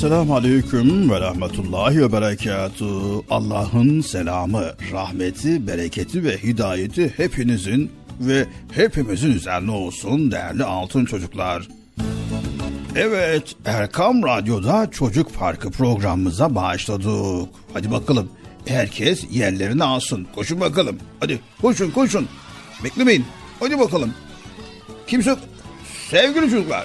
Esselamu Aleyküm ve Rahmetullahi ve Berekatuhu. Allah'ın selamı, rahmeti, bereketi ve hidayeti hepinizin ve hepimizin üzerine olsun değerli altın çocuklar. Evet, Erkam Radyo'da Çocuk Parkı programımıza başladık. Hadi bakalım, herkes yerlerini alsın. Koşun bakalım. Hadi koşun koşun. Beklemeyin. Hadi bakalım. Kimse... Sevgili çocuklar,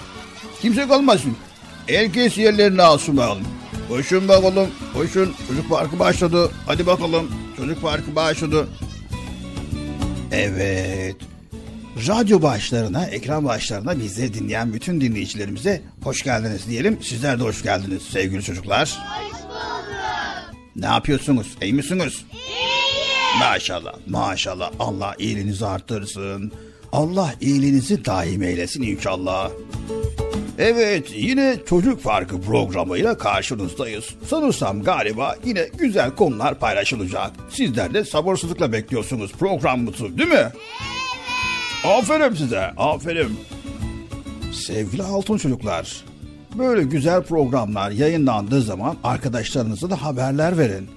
kimse kalmasın. Herkes yerlerini alsın bakalım. Koşun bakalım. Koşun. Çocuk parkı başladı. Hadi bakalım. Çocuk parkı başladı. Evet. Radyo başlarına, ekran başlarına bizleri dinleyen bütün dinleyicilerimize hoş geldiniz diyelim. Sizler de hoş geldiniz sevgili çocuklar. Hoş bulduk. Ne yapıyorsunuz? İyi misiniz? İyiyim. Maşallah, maşallah. Allah iyiliğinizi arttırsın. Allah iyiliğinizi daim eylesin inşallah. Evet yine Çocuk Farkı programıyla karşınızdayız. Sanırsam galiba yine güzel konular paylaşılacak. Sizler de sabırsızlıkla bekliyorsunuz programımızı değil mi? Evet. Aferin size aferin. Sevgili altın çocuklar böyle güzel programlar yayınlandığı zaman arkadaşlarınıza da haberler verin.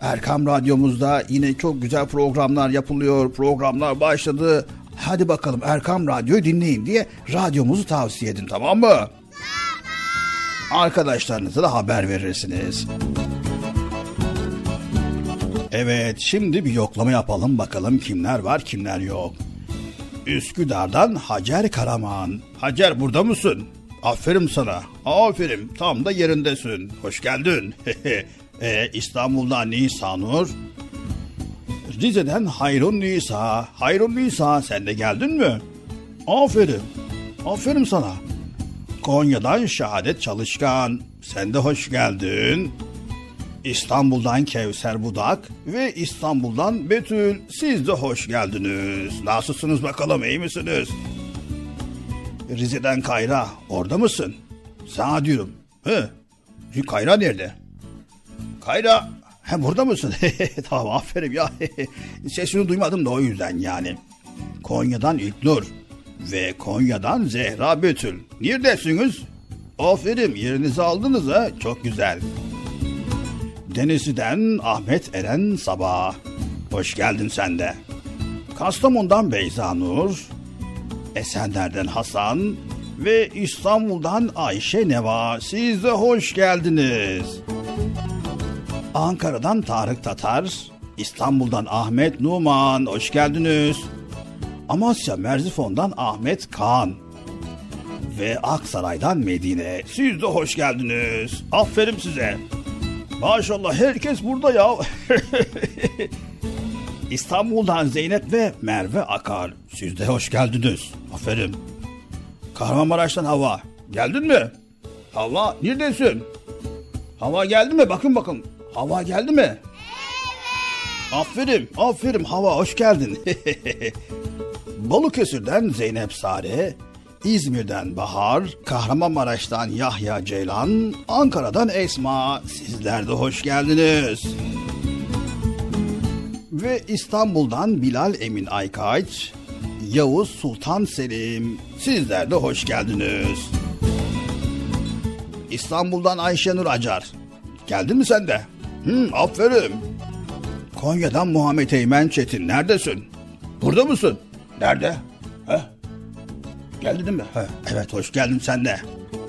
Erkam Radyomuzda yine çok güzel programlar yapılıyor, programlar başladı. Hadi bakalım Erkam Radyo'yu dinleyin diye radyomuzu tavsiye edin tamam mı? Tamam. Arkadaşlarınıza da haber verirsiniz. Evet şimdi bir yoklama yapalım bakalım kimler var kimler yok. Üsküdar'dan Hacer Karaman. Hacer burada mısın? Aferin sana. Aferin tam da yerindesin. Hoş geldin. ee, İstanbul'dan Nisa Nur. Rize'den Hayrun Nisa. Hayrun Nisa sen de geldin mi? Aferin. Aferin sana. Konya'dan Şehadet Çalışkan. Sen de hoş geldin. İstanbul'dan Kevser Budak ve İstanbul'dan Betül siz de hoş geldiniz. Nasılsınız bakalım iyi misiniz? Rize'den Kayra orada mısın? Sana diyorum. He. Kayra nerede? Kayra he burada mısın? tamam aferin ya. Sesini duymadım da o yüzden yani. Konya'dan İlknur ve Konya'dan Zehra Betül. Neredesiniz? Aferin yerinizi aldınız ha çok güzel. Denizli'den Ahmet Eren Sabah. Hoş geldin sen de. Kastamonu'dan Beyza Nur. Esenler'den Hasan ve İstanbul'dan Ayşe Neva. Siz de hoş geldiniz. Ankara'dan Tarık Tatar, İstanbul'dan Ahmet Numan. Hoş geldiniz. Amasya Merzifon'dan Ahmet Kaan ve Aksaray'dan Medine. Siz de hoş geldiniz. Aferin size. Maşallah herkes burada ya. İstanbul'dan Zeynep ve Merve Akar. Siz de hoş geldiniz. Aferin. Kahramanmaraş'tan Hava. Geldin mi? Hava neredesin? Hava geldi mi? Bakın bakın. Hava geldi mi? Evet. Aferin, aferin Hava hoş geldin. Balıkesir'den Zeynep Sare, İzmir'den Bahar, Kahramanmaraş'tan Yahya Ceylan, Ankara'dan Esma. Sizler de hoş geldiniz. Ve İstanbul'dan Bilal Emin Aykaç, Yavuz Sultan Selim. Sizler de hoş geldiniz. İstanbul'dan Ayşenur Acar. Geldin mi sen de? Hı, aferin. Konya'dan Muhammed Eymen Çetin. Neredesin? Burada mısın? Nerede? He? Geldi değil mi? He, evet hoş geldin sen de.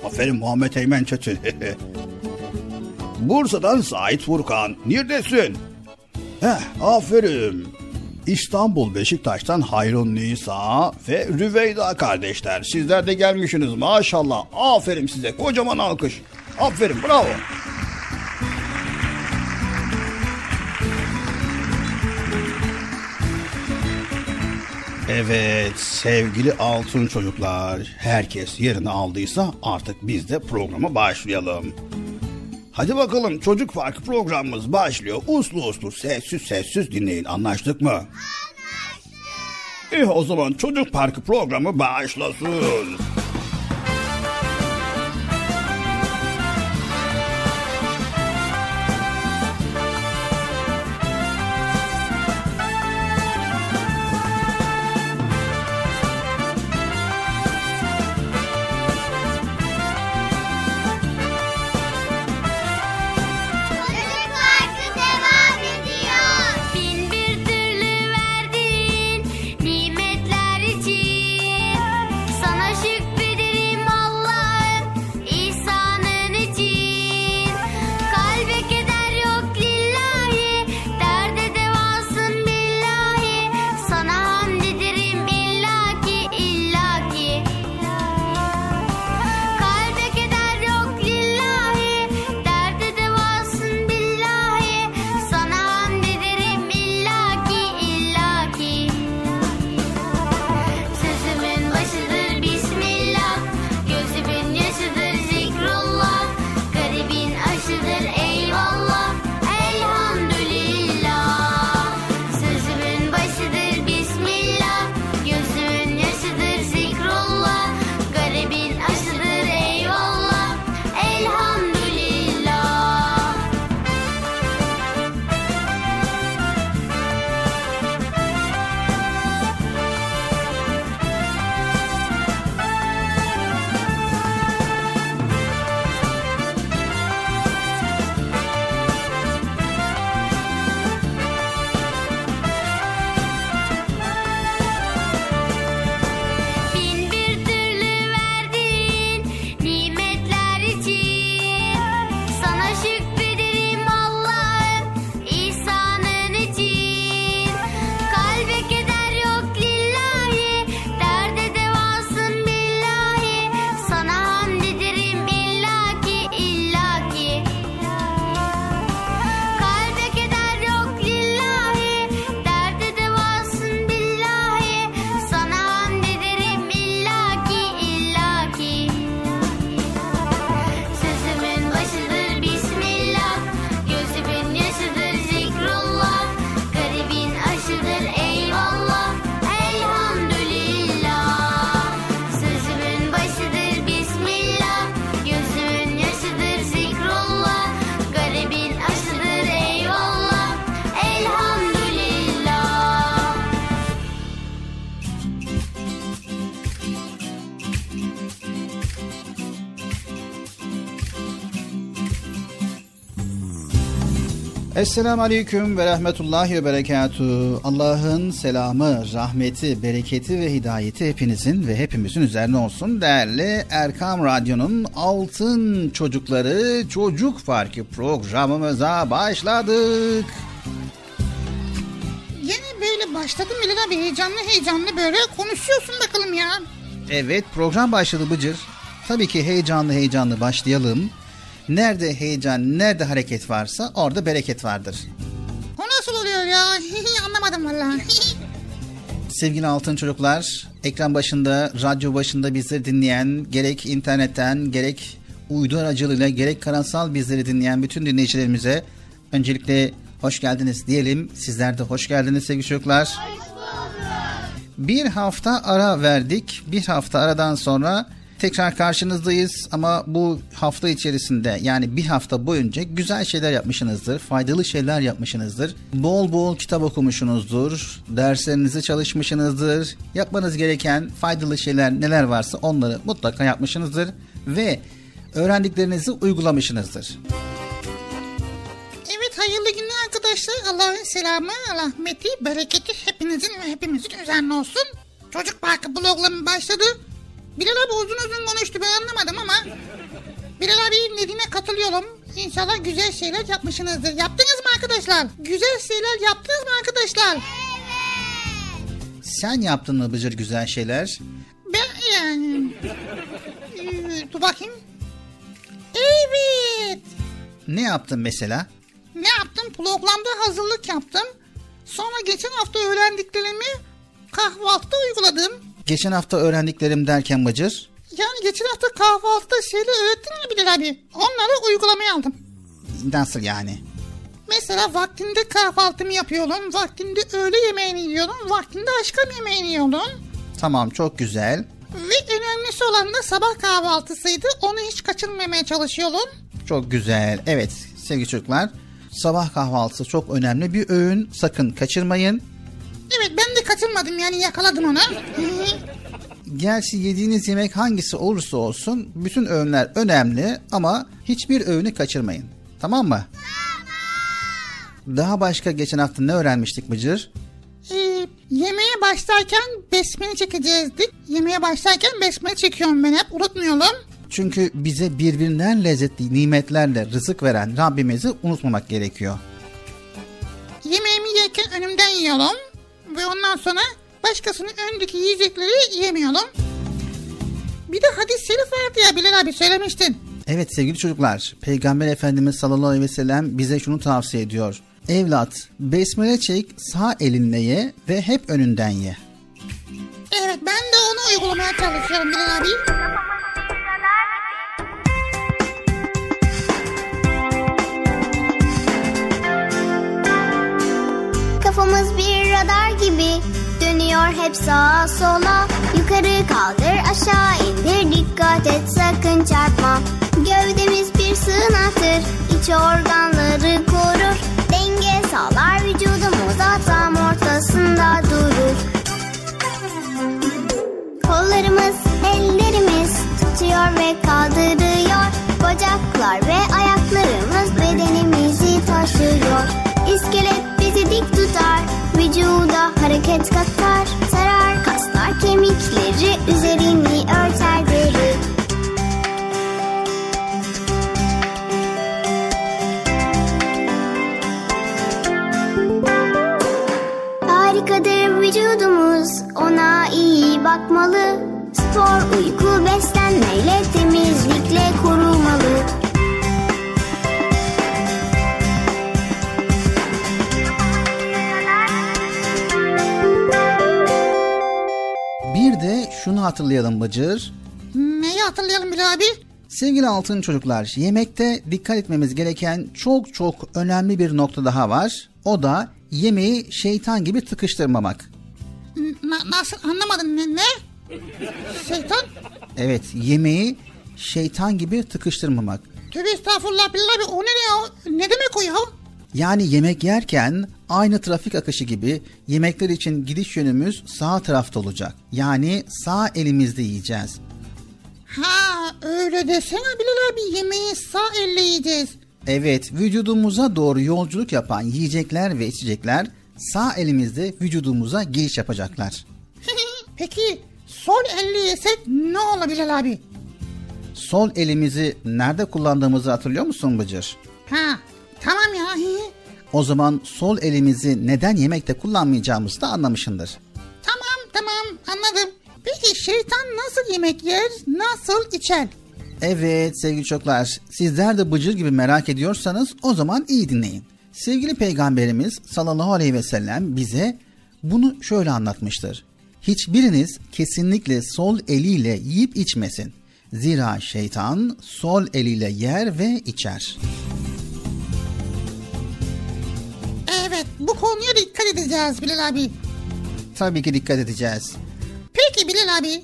Aferin Muhammed Eymen Çetin. Bursa'dan Sait Furkan. Neredesin? Heh, aferin. İstanbul Beşiktaş'tan Hayrun Nisa ve Rüveyda kardeşler. Sizler de gelmişsiniz maşallah. Aferin size. Kocaman alkış. Aferin bravo. Evet sevgili altın çocuklar. Herkes yerini aldıysa artık biz de programa başlayalım. Hadi bakalım çocuk parkı programımız başlıyor. Uslu uslu sessiz sessiz dinleyin anlaştık mı? Anlaştık. İyi o zaman çocuk parkı programı başlasın. Esselamu Aleyküm ve Rahmetullahi ve Berekatuhu. Allah'ın selamı, rahmeti, bereketi ve hidayeti hepinizin ve hepimizin üzerine olsun. Değerli Erkam Radyo'nun Altın Çocukları Çocuk Farkı programımıza başladık. Yine böyle başladım Bilal abi heyecanlı heyecanlı böyle konuşuyorsun bakalım ya. Evet program başladı Bıcır. Tabii ki heyecanlı heyecanlı başlayalım. Nerede heyecan, nerede hareket varsa orada bereket vardır. O nasıl oluyor ya? Anlamadım valla. Sevgili altın çocuklar, ekran başında, radyo başında bizleri dinleyen, gerek internetten, gerek uydu aracılığıyla, gerek karansal bizleri dinleyen bütün dinleyicilerimize öncelikle hoş geldiniz diyelim. Sizler de hoş geldiniz sevgili çocuklar. Bir hafta ara verdik. Bir hafta aradan sonra tekrar karşınızdayız ama bu hafta içerisinde yani bir hafta boyunca güzel şeyler yapmışsınızdır, faydalı şeyler yapmışsınızdır. Bol bol kitap okumuşsunuzdur, derslerinizi çalışmışsınızdır. Yapmanız gereken faydalı şeyler neler varsa onları mutlaka yapmışsınızdır ve öğrendiklerinizi uygulamışsınızdır. Evet hayırlı günler arkadaşlar. Allah'ın selamı, rahmeti, bereketi hepinizin ve hepimizin üzerine olsun. Çocuk Parkı bloglamı başladı. Bilal abi uzun uzun konuştu ben anlamadım ama Bilal abi dediğine katılıyorum. İnşallah güzel şeyler yapmışsınızdır. Yaptınız mı arkadaşlar? Güzel şeyler yaptınız mı arkadaşlar? Sen yaptın mı Bıcır güzel şeyler? Ben yani... Ee, dur bakayım. Evet. Ne yaptın mesela? Ne yaptım? Programda hazırlık yaptım. Sonra geçen hafta öğrendiklerimi kahvaltıda uyguladım. Geçen hafta öğrendiklerim derken Bıcır? Yani geçen hafta kahvaltıda şeyler öğrettin mi Bilal abi? Onları uygulamaya aldım. Nasıl yani? Mesela vaktinde kahvaltımı yapıyorum, vaktinde öğle yemeğini yiyorum, vaktinde akşam yemeğini yiyorum. Tamam çok güzel. Ve önemlisi olan da sabah kahvaltısıydı. Onu hiç kaçırmamaya çalışıyorum. Çok güzel. Evet sevgili çocuklar sabah kahvaltısı çok önemli bir öğün. Sakın kaçırmayın. Evet ben de kaçırmadım yani yakaladım onu. Gerçi yediğiniz yemek hangisi olursa olsun bütün öğünler önemli ama hiçbir öğünü kaçırmayın. Tamam mı? Daha başka geçen hafta ne öğrenmiştik Bıcır? Ee, yemeğe başlarken besmele çekeceğizdik. Yemeğe başlarken besmele çekiyorum ben hep unutmayalım. Çünkü bize birbirinden lezzetli nimetlerle rızık veren Rabbimizi unutmamak gerekiyor. Yemeğimi yerken önümden yiyorum. Ve ondan sonra başkasının önündeki yiyecekleri yiyemiyorum. Bir de hadis-i şerif vardı ya Bilal abi söylemiştin. Evet sevgili çocuklar, Peygamber Efendimiz sallallahu aleyhi ve sellem bize şunu tavsiye ediyor. Evlat, besmele çek, sağ elinle ye ve hep önünden ye. Evet ben de onu uygulamaya çalışıyorum Bilal abi. Kafamız bir radar gibi. Dönüyor hep sağa sola. Yukarı kaldır aşağı indir. Dikkat et sakın çarpma. Gövdemiz bir sığınaktır. İç organları korur. Denge sağlar vücudumuza tam ortasında durur. Kollarımız ellerimiz tutuyor ve kaldırıyor. Bacaklar ve ayaklarımız bedenimizi taşıyor. İskelet Vücuda hareket katar Sarar kaslar kemikleri Üzerini örter deri Harikadır vücudumuz Ona iyi bakmalı. Spor, uyku, beslenmeyle Temizlikle korunmalı şunu hatırlayalım Bıcır. Neyi hatırlayalım Bilal abi? Sevgili altın çocuklar, yemekte dikkat etmemiz gereken çok çok önemli bir nokta daha var. O da yemeği şeytan gibi tıkıştırmamak. Na- nasıl anlamadım ne? ne? Şeytan? Evet, yemeği şeytan gibi tıkıştırmamak. Tövbe estağfurullah Bilal abi o ne ya? Ne demek o ya? Yani yemek yerken aynı trafik akışı gibi yemekler için gidiş yönümüz sağ tarafta olacak. Yani sağ elimizde yiyeceğiz. Ha öyle desene Bilal abi yemeği sağ elle yiyeceğiz. Evet, vücudumuza doğru yolculuk yapan yiyecekler ve içecekler sağ elimizde vücudumuza giriş yapacaklar. Peki sol elle yesek ne olur Bilal abi? Sol elimizi nerede kullandığımızı hatırlıyor musun Bıcır? Ha tamam ya. O zaman sol elimizi neden yemekte kullanmayacağımızı da anlamışındır. Tamam tamam anladım. Peki şeytan nasıl yemek yer, nasıl içer? Evet sevgili çocuklar, sizler de Bıcır gibi merak ediyorsanız o zaman iyi dinleyin. Sevgili Peygamberimiz sallallahu aleyhi ve sellem bize bunu şöyle anlatmıştır. Hiçbiriniz kesinlikle sol eliyle yiyip içmesin. Zira şeytan sol eliyle yer ve içer. Evet bu konuya dikkat edeceğiz Bilal abi. Tabii ki dikkat edeceğiz. Peki Bilal abi.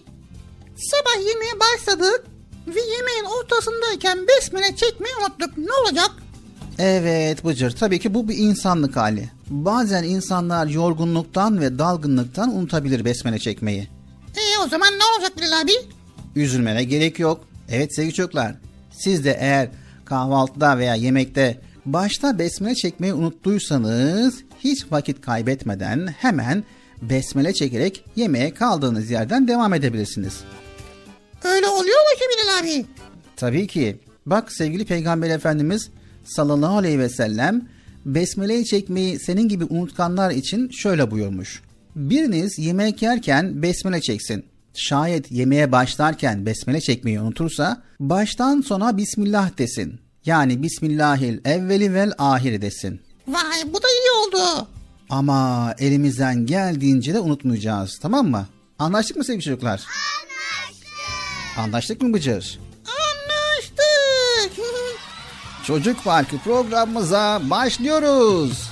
Sabah yemeğe başladık ve yemeğin ortasındayken besmele çekmeyi unuttuk. Ne olacak? Evet Bıcır tabii ki bu bir insanlık hali. Bazen insanlar yorgunluktan ve dalgınlıktan unutabilir besmele çekmeyi. E o zaman ne olacak Bilal abi? Üzülmene gerek yok. Evet sevgili çocuklar. Siz de eğer kahvaltıda veya yemekte başta besmele çekmeyi unuttuysanız hiç vakit kaybetmeden hemen besmele çekerek yemeğe kaldığınız yerden devam edebilirsiniz. Öyle oluyor mu ki Bilal abi? Tabii ki. Bak sevgili Peygamber Efendimiz sallallahu aleyhi ve sellem besmeleyi çekmeyi senin gibi unutkanlar için şöyle buyurmuş. Biriniz yemek yerken besmele çeksin. Şayet yemeğe başlarken besmele çekmeyi unutursa baştan sona Bismillah desin. Yani Bismillahil evveli vel ahiri desin. Vay bu da iyi oldu. Ama elimizden geldiğince de unutmayacağız tamam mı? Anlaştık mı sevgili çocuklar? Anlaştık. Anlaştık mı Bıcır? Anlaştık. Çocuk Parkı programımıza başlıyoruz.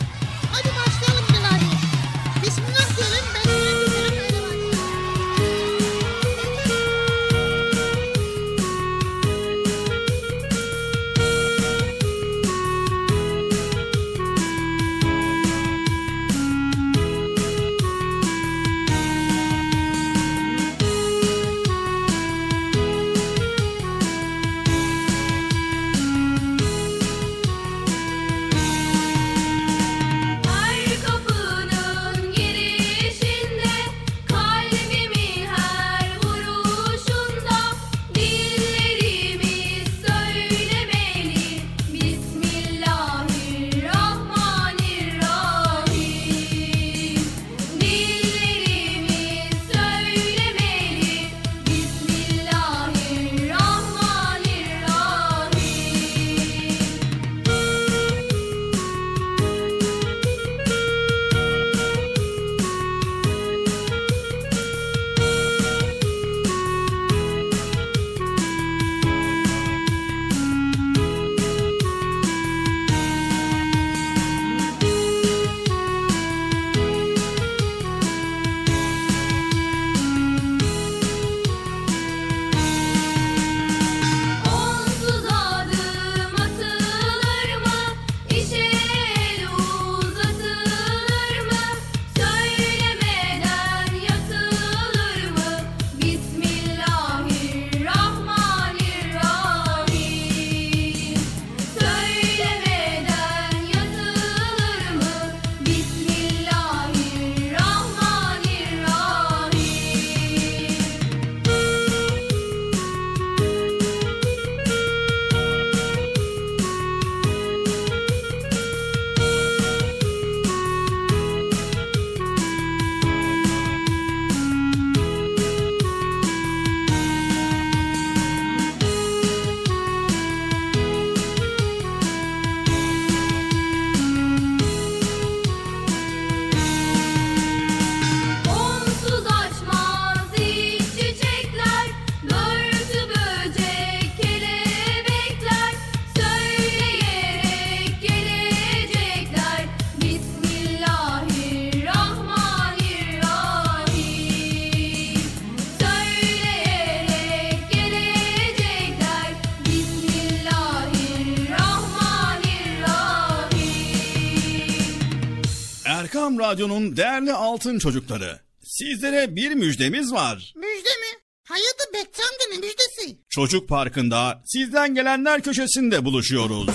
Radyo'nun değerli altın çocukları. Sizlere bir müjdemiz var. Müjde mi? Hayırdır Bekçam'da ne müjdesi? Çocuk Parkı'nda sizden gelenler köşesinde buluşuyoruz.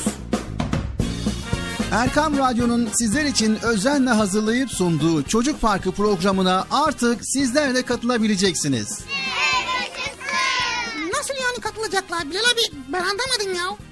Erkam Radyo'nun sizler için özenle hazırlayıp sunduğu Çocuk Parkı programına artık sizler de katılabileceksiniz. Nasıl yani katılacaklar Bilal abi ben anlamadım ya.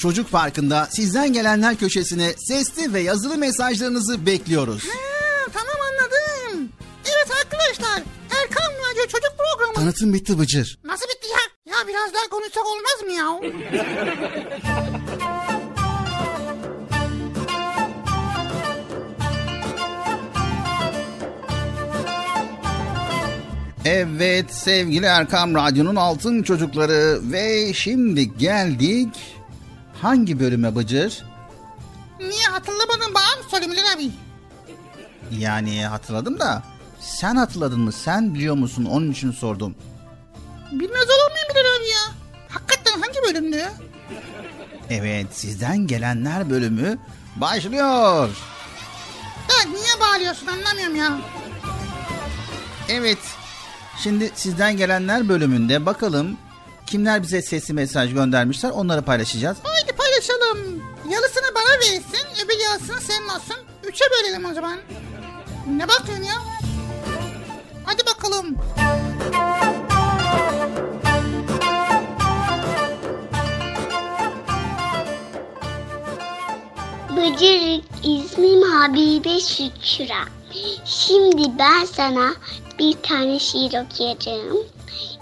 Çocuk Parkı'nda sizden gelenler köşesine sesli ve yazılı mesajlarınızı bekliyoruz. Ha, tamam anladım. Evet arkadaşlar Erkan Radyo Çocuk Programı. Tanıtım bitti Bıcır. Nasıl bitti ya? Ya biraz daha konuşsak olmaz mı ya? Evet sevgili Erkam Radyo'nun altın çocukları ve şimdi geldik hangi bölüme Bıcır? Niye hatırlamadın bana Bilal abi? Yani hatırladım da sen hatırladın mı? Sen biliyor musun? Onun için sordum. Bilmez olur muyum Bilal abi ya? Hakikaten hangi bölümdü? Evet sizden gelenler bölümü başlıyor. Ya niye bağırıyorsun anlamıyorum ya. Evet şimdi sizden gelenler bölümünde bakalım kimler bize sesli mesaj göndermişler onları paylaşacağız. Haydi paylaşalım. Yarısını bana versin, öbür yarısını senin olsun. Üçe bölelim o zaman. Ne bakıyorsun ya? Hadi bakalım. Bıcırık ismim Habibe Şükra. Şimdi ben sana bir tane şiir okuyacağım.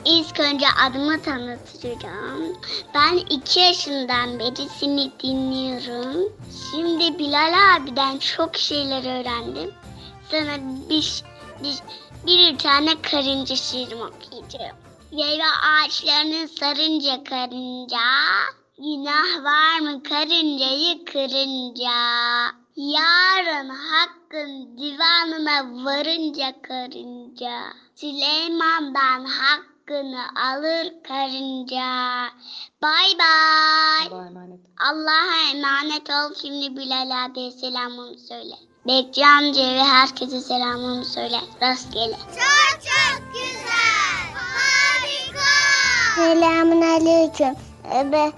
İlk önce adımı tanıtacağım. Ben iki yaşından beri seni dinliyorum. Şimdi Bilal abiden çok şeyler öğrendim. Sana bir, bir, bir tane karınca şiirim okuyacağım. Meyve ağaçlarının sarınca karınca, günah var mı karıncayı kırınca? Yarın hakkın divanına varınca karınca, Süleyman'dan hakkını alır karınca. Bay bay. Allah'a emanet ol. Şimdi Bilal abiye selamımı söyle. Bekçi amcaya ve herkese selamımı söyle. Rastgele. Çok çok güzel. Harika. Selamun aleyküm. Be,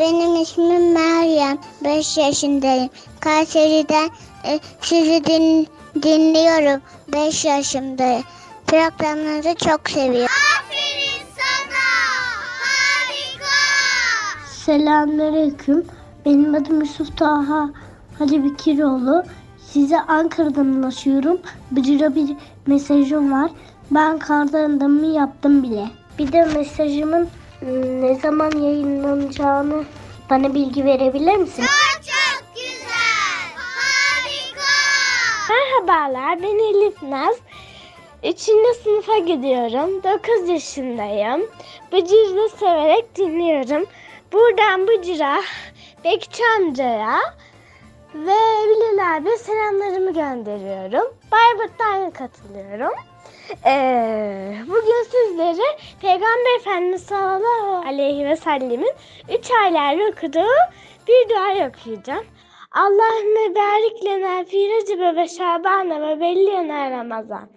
benim ismim Meryem. 5 yaşındayım. Kayseri'den e, sizi din, dinliyorum. 5 yaşındayım. Programlarınızı çok seviyorum. Selamünaleyküm. Benim adım Yusuf Taha Hadi Bikiroğlu. Size Ankara'dan ulaşıyorum. Bıcıra bir mesajım var. Ben kardan yaptım bile. Bir de mesajımın ıı, ne zaman yayınlanacağını bana bilgi verebilir misin? Çok çok güzel. Harika. Merhabalar ben Elif Naz. Üçüncü sınıfa gidiyorum. 9 yaşındayım. Bıcır'ı severek dinliyorum. Buradan Bıcır'a, Bekçi amcaya ve Bilal abi selamlarımı gönderiyorum. Bayburt'tan katılıyorum. Ee, bugün sizlere Peygamber Efendimiz sallallahu aleyhi ve sellemin 3 aylarda okuduğu bir dua okuyacağım. Allahümme barik lena ve Şaban'a ve belliyena Ramazan.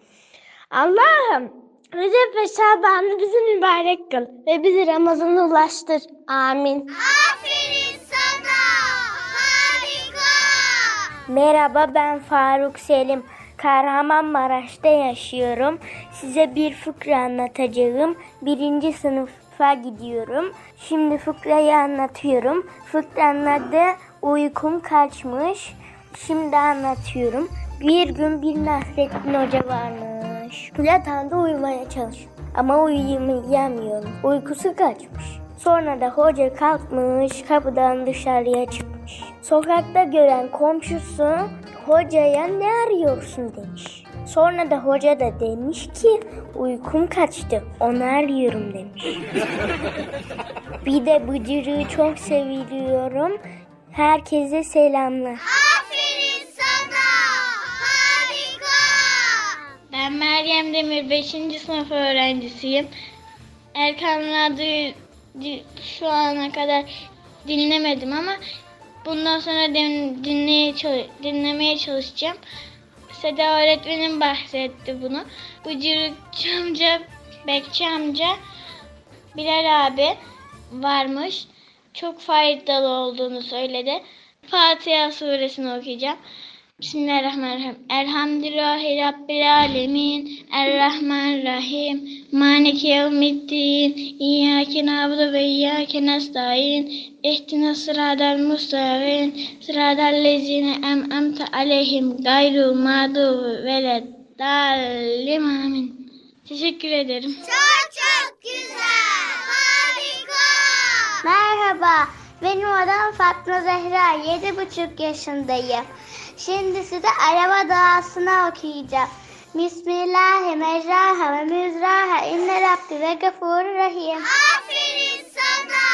Allah'ım Recep ve Şaban'ı bizi mübarek kıl ve bizi Ramazan'a ulaştır. Amin. Aferin sana. Harika. Merhaba ben Faruk Selim. Kahramanmaraş'ta yaşıyorum. size bir fıkra anlatacağım. Birinci sınıfa gidiyorum. Şimdi fıkrayı anlatıyorum. Fıkranın adı uykum kaçmış. Şimdi anlatıyorum. Bir gün bir Nasrettin Hoca varmış. Yatağında uyumaya çalışıyor. Ama uyuyamıyor. Uykusu kaçmış. Sonra da hoca kalkmış, kapıdan dışarıya çıkmış. Sokakta gören komşusu hocaya ne arıyorsun demiş. Sonra da hoca da demiş ki uykum kaçtı onu arıyorum demiş. Bir de Bıcırık'ı çok seviyorum. Herkese selamlar. Aferin sana. Ben Meryem Demir 5. sınıf öğrencisiyim. Erkan Radyo'yu şu ana kadar dinlemedim ama bundan sonra din, dinleye, çal- dinlemeye çalışacağım. Seda öğretmenim bahsetti bunu. Bıcırıkçı amca, Bekçi amca, Bilal abi varmış. Çok faydalı olduğunu söyledi. Fatiha suresini okuyacağım. Bismillahirrahmanirrahim. Elhamdülillahi Rabbil Alemin. Errahmanirrahim. Maliki yevmiddin. İyyâke na'budu ve iyyâke nestaîn. İhdina sıradal mustavin. Sıradal lezine em'emte aleyhim. Gayrul mağdubi veleddâlim. Amin. Teşekkür ederim. Çok çok güzel. Harika. Merhaba, benim adım Fatma Zehra, yedi buçuk yaşındayım. Şimdi size araba duasını okuyacağım. Bismillahirrahmanirrahim. Mizraha inne rabbi ve gafurur rahim. Aferin sana.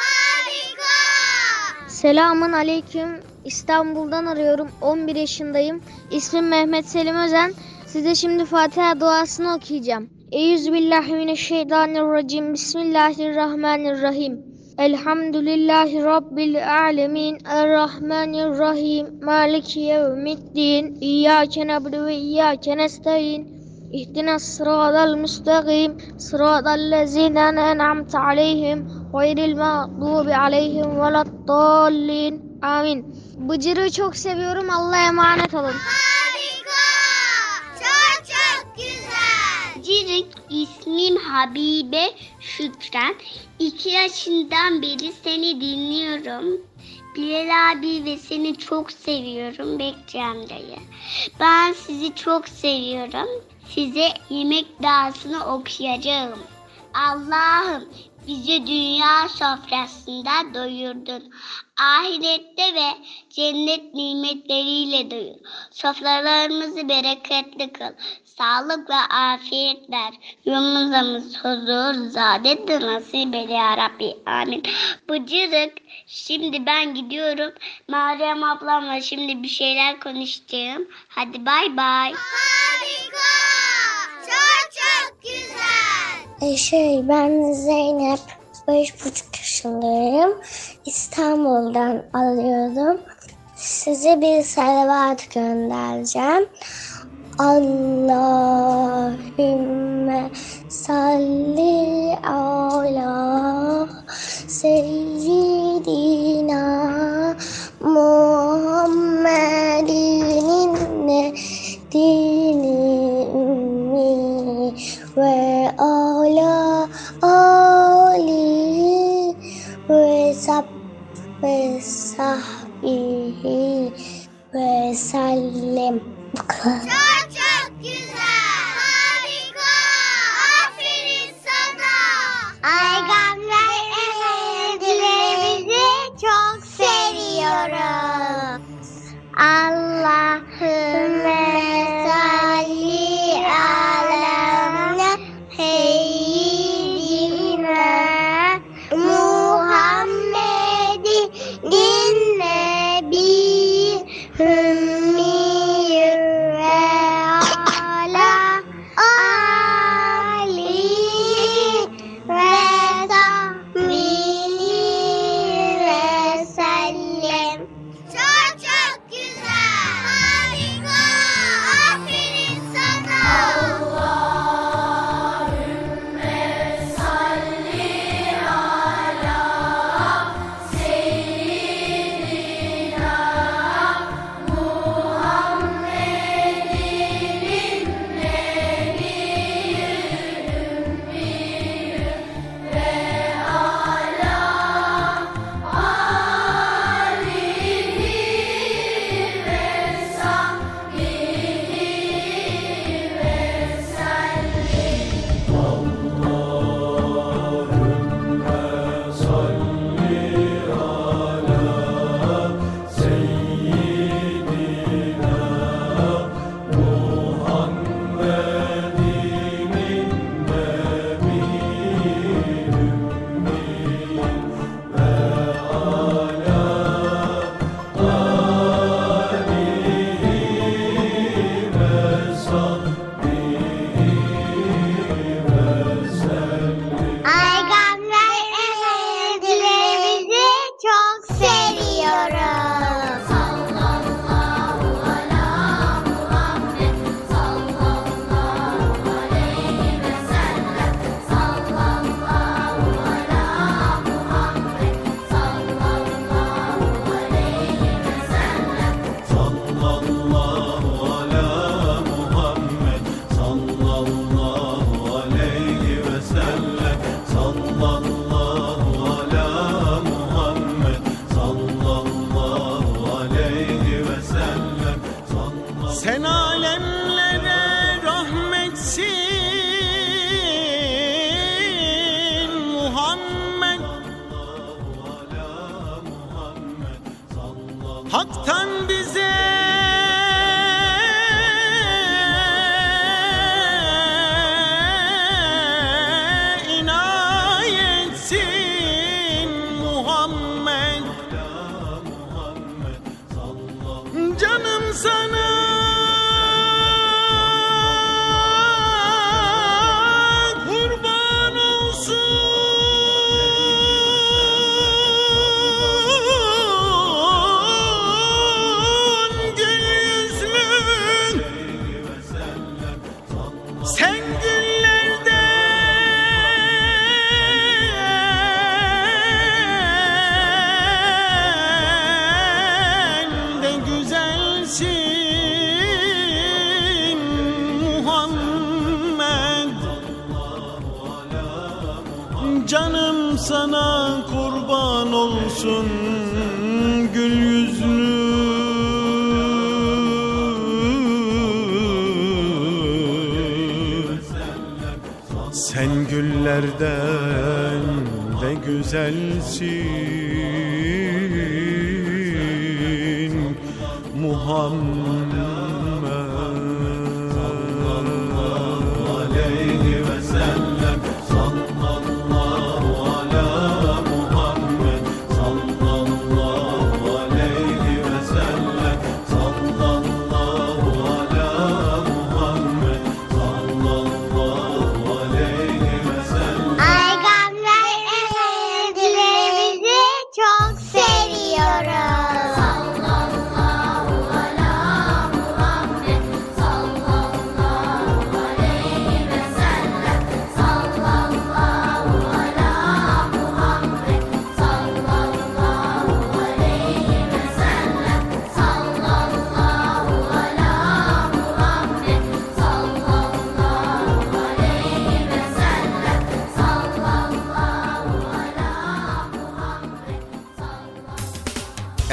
Harika. Selamun aleyküm. İstanbul'dan arıyorum. 11 yaşındayım. İsmim Mehmet Selim Özen. Size şimdi Fatiha duasını okuyacağım. Euzubillahimineşşeytanirracim. Bismillahirrahmanirrahim. Elhamdülillahi Rabbil alemin. Errahmanirrahim. Maliki yevmiddin. İyyâke nabdu ve iyyâke nestaîn. اهدنا الصراط المستقيم صراط الذين أنعمت عليهم غير المغضوب عليهم ولا الضالين Amin. Bıcırığı çok seviyorum. Allah'a emanet olun. Harika. Cirik, ismim Habibe Şükran. İki yaşından beri seni dinliyorum. Bilal abi ve seni çok seviyorum Bekçi amcayı. Ben sizi çok seviyorum. Size yemek duasını okuyacağım. Allah'ım bizi dünya sofrasında doyurdun. Ahirette ve cennet nimetleriyle doyur. Sofralarımızı bereketli kıl. Sağlık ve afiyetler. Yolumuzamız huzur, saadet de nasip eyle ya Rabbi. Amin. Bıcırık. Şimdi ben gidiyorum. Meryem ablamla şimdi bir şeyler konuşacağım. Hadi bay bay. Harika. Çok çok güzel. E şey ben Zeynep. Beş buçuk yaşındayım. İstanbul'dan arıyorum. Size bir salavat göndereceğim. اللهم صل على سيدنا محمد الدين أمي وعلى آله وصحبه وسلم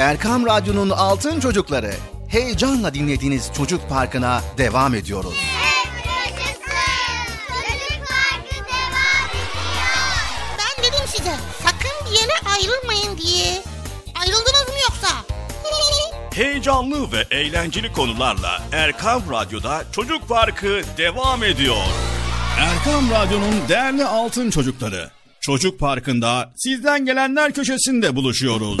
Erkam Radyo'nun Altın Çocukları. Heyecanla dinlediğiniz Çocuk Parkı'na devam ediyoruz. Ben dedim size sakın bir yere ayrılmayın diye. Ayrıldınız mı yoksa? Heyecanlı ve eğlenceli konularla Erkam Radyo'da Çocuk Parkı devam ediyor. Erkam Radyo'nun değerli altın çocukları. Çocuk Parkı'nda sizden gelenler köşesinde buluşuyoruz.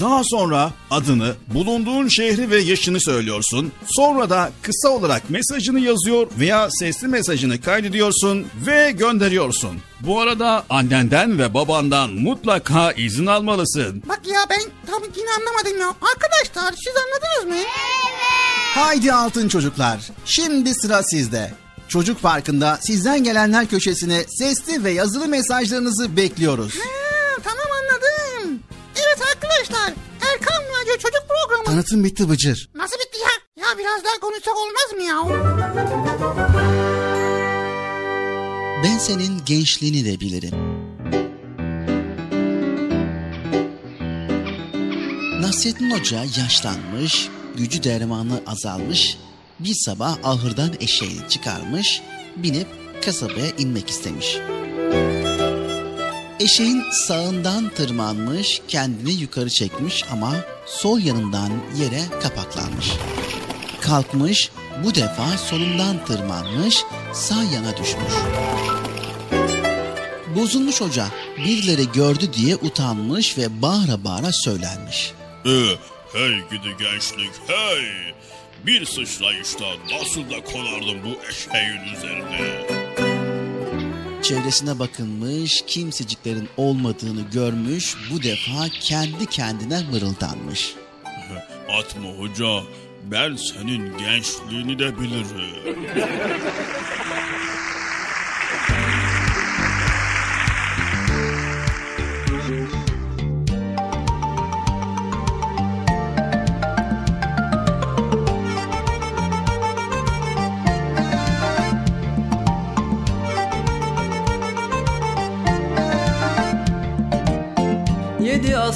Daha sonra adını, bulunduğun şehri ve yaşını söylüyorsun. Sonra da kısa olarak mesajını yazıyor veya sesli mesajını kaydediyorsun ve gönderiyorsun. Bu arada annenden ve babandan mutlaka izin almalısın. Bak ya ben tam yine anlamadım ya. Arkadaşlar siz anladınız mı? Haydi altın çocuklar. Şimdi sıra sizde. Çocuk Parkı'nda sizden gelenler köşesine sesli ve yazılı mesajlarınızı bekliyoruz. Ha, tamam. Evet arkadaşlar Erkan Radyo Çocuk Programı. Tanıtım bitti Bıcır. Nasıl bitti ya? Ya biraz daha konuşsak olmaz mı ya? Ben senin gençliğini de bilirim. Nasrettin Hoca yaşlanmış, gücü dermanı azalmış, bir sabah ahırdan eşeğini çıkarmış, binip kasabaya inmek istemiş. Eşeğin sağından tırmanmış, kendini yukarı çekmiş ama sol yanından yere kapaklanmış. Kalkmış, bu defa solundan tırmanmış, sağ yana düşmüş. Bozulmuş hoca birileri gördü diye utanmış ve bağıra bağıra söylenmiş. Ee, hey gidi gençlik hey! Bir sıçrayışta nasıl da konardım bu eşeğin üzerine. Çevresine bakınmış, kimseciklerin olmadığını görmüş, bu defa kendi kendine mırıldanmış. Atma hoca, ben senin gençliğini de bilirim.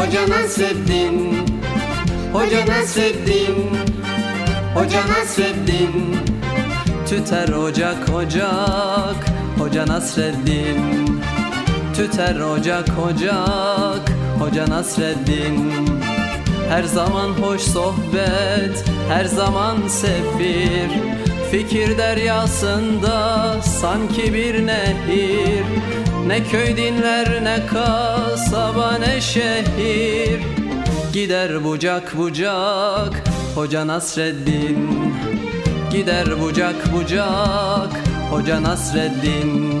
Hoca Nasreddin. Hoca Nasreddin. Hoca Nasreddin. Tüter ocak ocak. Hoca Nasreddin. Tüter ocak ocak. Hoca Nasreddin. Her zaman hoş sohbet Her zaman sefir. Fikir deryasında sanki bir nehir Ne köy dinler ne kasaba ne şehir. Gider bucak bucak Hoca Nasreddin. Gider bucak bucak Hoca Nasreddin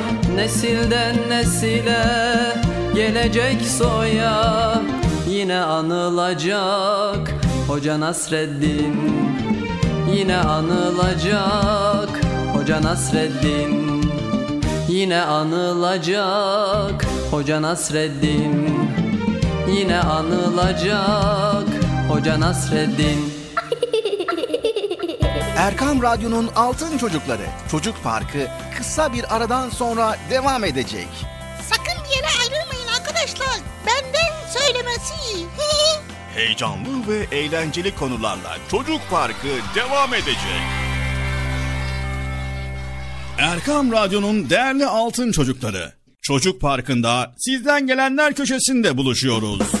Nesilden nesile gelecek soya Yine anılacak. Hoca Nasreddin Yine anılacak. Hoca Nasreddin Yine anılacak. Hoca Nasreddin Yine anılacak. Hoca Nasreddin Erkam Radyo'nun Altın Çocukları Çocuk Parkı kısa bir aradan sonra devam edecek. Sakın bir yere ayrılmayın arkadaşlar. Benden söylemesi. Heyecanlı ve eğlenceli konularla Çocuk Parkı devam edecek. Erkam Radyo'nun değerli altın çocukları. Çocuk Parkı'nda sizden gelenler köşesinde buluşuyoruz.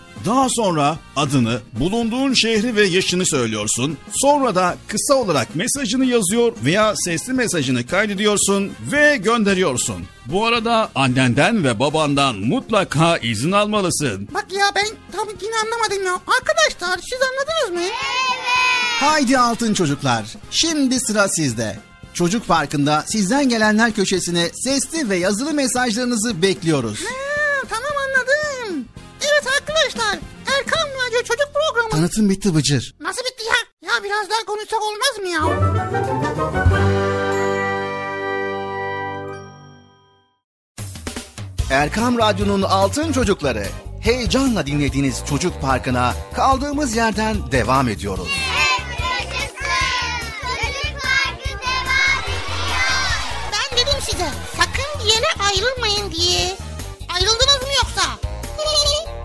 Daha sonra adını, bulunduğun şehri ve yaşını söylüyorsun. Sonra da kısa olarak mesajını yazıyor veya sesli mesajını kaydediyorsun ve gönderiyorsun. Bu arada annenden ve babandan mutlaka izin almalısın. Bak ya ben tam yine anlamadım ya. Arkadaşlar siz anladınız mı? Haydi altın çocuklar. Şimdi sıra sizde. Çocuk Parkı'nda sizden gelenler köşesine sesli ve yazılı mesajlarınızı bekliyoruz. Ha, tamam. Evet arkadaşlar Erkan Radyo Çocuk Programı. Tanıtım bitti Bıcır. Nasıl bitti ya? Ya biraz daha konuşsak olmaz mı ya? Erkam Radyo'nun Altın Çocukları. Heyecanla dinlediğiniz Çocuk Parkı'na kaldığımız yerden devam ediyoruz. Ben dedim size sakın bir yere ayrılmayın diye. Ayrıldınız mı yoksa?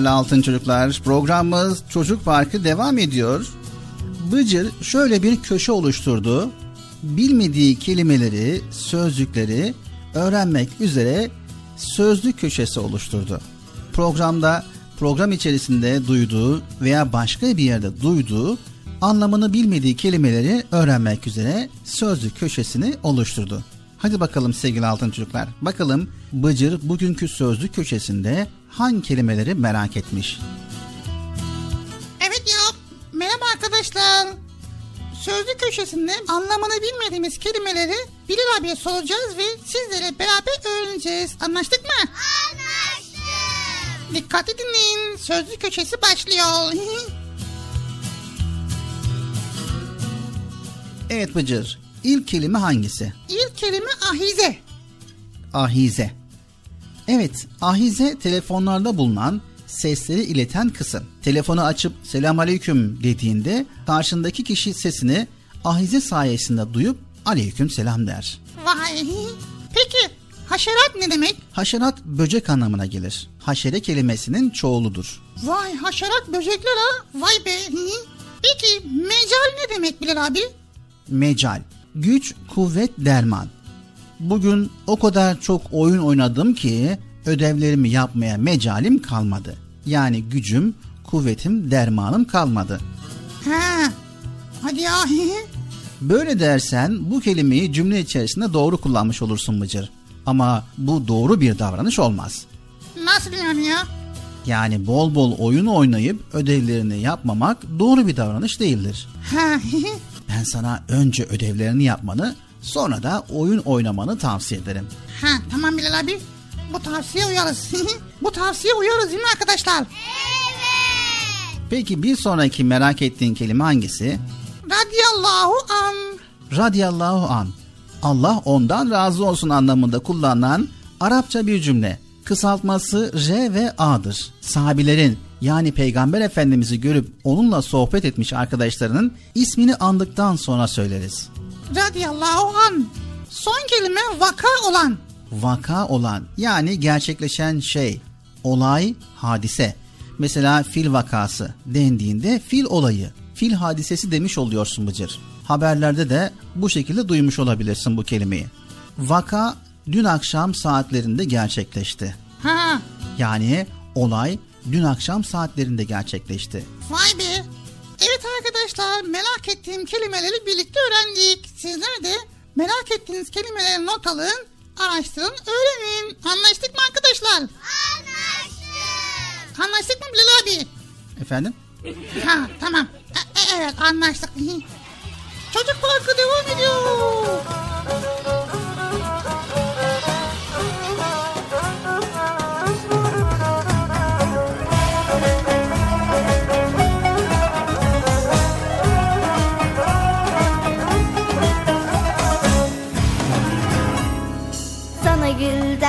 Değerli altın çocuklar programımız Çocuk Parkı devam ediyor. Bıcır şöyle bir köşe oluşturdu. Bilmediği kelimeleri, sözcükleri öğrenmek üzere sözlük köşesi oluşturdu. Programda program içerisinde duyduğu veya başka bir yerde duyduğu anlamını bilmediği kelimeleri öğrenmek üzere sözlük köşesini oluşturdu. Hadi bakalım sevgili altın çocuklar. Bakalım Bıcır bugünkü sözlük köşesinde hangi kelimeleri merak etmiş? Evet ya. Merhaba arkadaşlar. Sözlük köşesinde anlamını bilmediğimiz kelimeleri Bilal abiye soracağız ve sizlere beraber öğreneceğiz. Anlaştık mı? Anlaştık. Dikkatli dinleyin. Sözlük köşesi başlıyor. Evet Bıcır. İlk kelime hangisi? İlk kelime ahize. Ahize. Evet, ahize telefonlarda bulunan sesleri ileten kısım. Telefonu açıp selamünaleyküm dediğinde karşındaki kişi sesini ahize sayesinde duyup aleyküm selam der. Vay. Peki haşerat ne demek? Haşerat böcek anlamına gelir. Haşere kelimesinin çoğuludur. Vay haşerat böcekler ha. Vay be. Peki mecal ne demek Bilal abi? Mecal. Güç, kuvvet, derman. Bugün o kadar çok oyun oynadım ki ödevlerimi yapmaya mecalim kalmadı. Yani gücüm, kuvvetim, dermanım kalmadı. Ha. Hadi ya. Böyle dersen bu kelimeyi cümle içerisinde doğru kullanmış olursun Bıcır. Ama bu doğru bir davranış olmaz. Nasıl yani ya? Yani bol bol oyun oynayıp ödevlerini yapmamak doğru bir davranış değildir. Ha. Ben sana önce ödevlerini yapmanı, sonra da oyun oynamanı tavsiye ederim. ha tamam Bilal abi. Bu tavsiye uyarız. Bu tavsiye uyarız değil mi arkadaşlar? Peki bir sonraki merak ettiğin kelime hangisi? Radiyallahu an. Radiyallahu an. Allah ondan razı olsun anlamında kullanılan Arapça bir cümle. Kısaltması R ve A'dır. Sahabilerin yani Peygamber Efendimiz'i görüp onunla sohbet etmiş arkadaşlarının ismini andıktan sonra söyleriz. Radiyallahu an. Son kelime vaka olan. Vaka olan yani gerçekleşen şey, olay, hadise. Mesela fil vakası dendiğinde fil olayı, fil hadisesi demiş oluyorsun Bıcır. Haberlerde de bu şekilde duymuş olabilirsin bu kelimeyi. Vaka dün akşam saatlerinde gerçekleşti. Ha. Yani olay dün akşam saatlerinde gerçekleşti. Vay be. Evet arkadaşlar merak ettiğim kelimeleri birlikte öğrendik. Sizler de merak ettiğiniz kelimeleri not alın, araştırın, öğrenin. Anlaştık mı arkadaşlar? Anlaştık. Anlaştık mı Bilal abi? Efendim? Ha tamam. E- e- evet anlaştık. Çocuk parkı devam ediyor.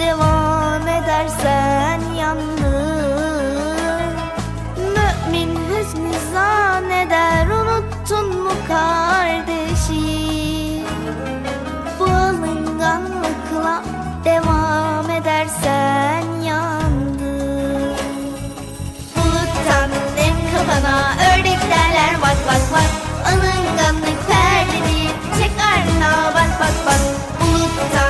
devam edersen yandın Mümin hüsnü zanneder unuttun mu kardeşi? Bu alınganlıkla devam edersen yandın Buluttan nem kafana ördek derler bak bak bak. Alınganlık perdeni çek ardına bak bak bak. Buluttan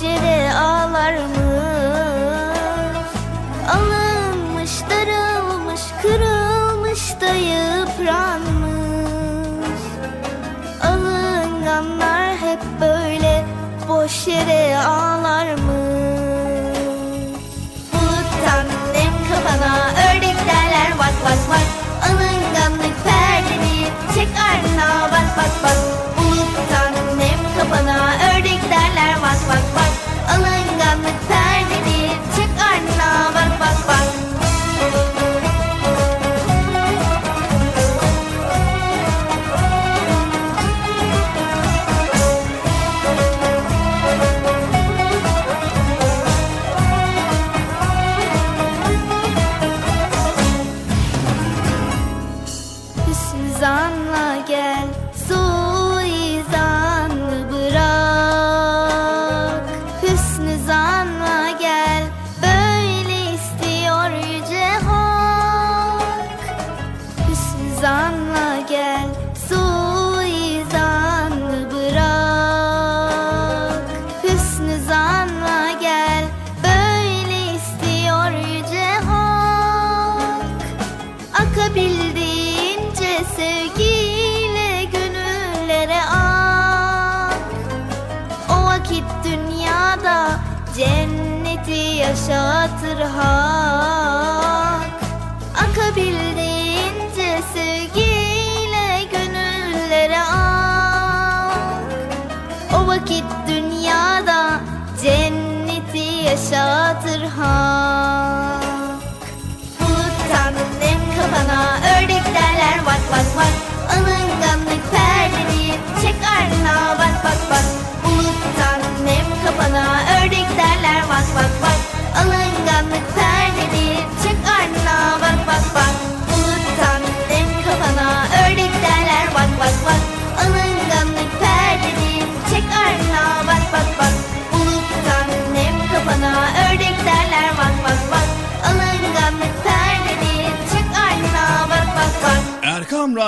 boş yere ağlarmış Alınmış, darılmış, kırılmış da yıpranmış. Alınganlar hep böyle boş yere ağlarmış Buluttan nem kafana ördek derler bak bak bak. Alınganlık perdeni çek ardına bak bak bak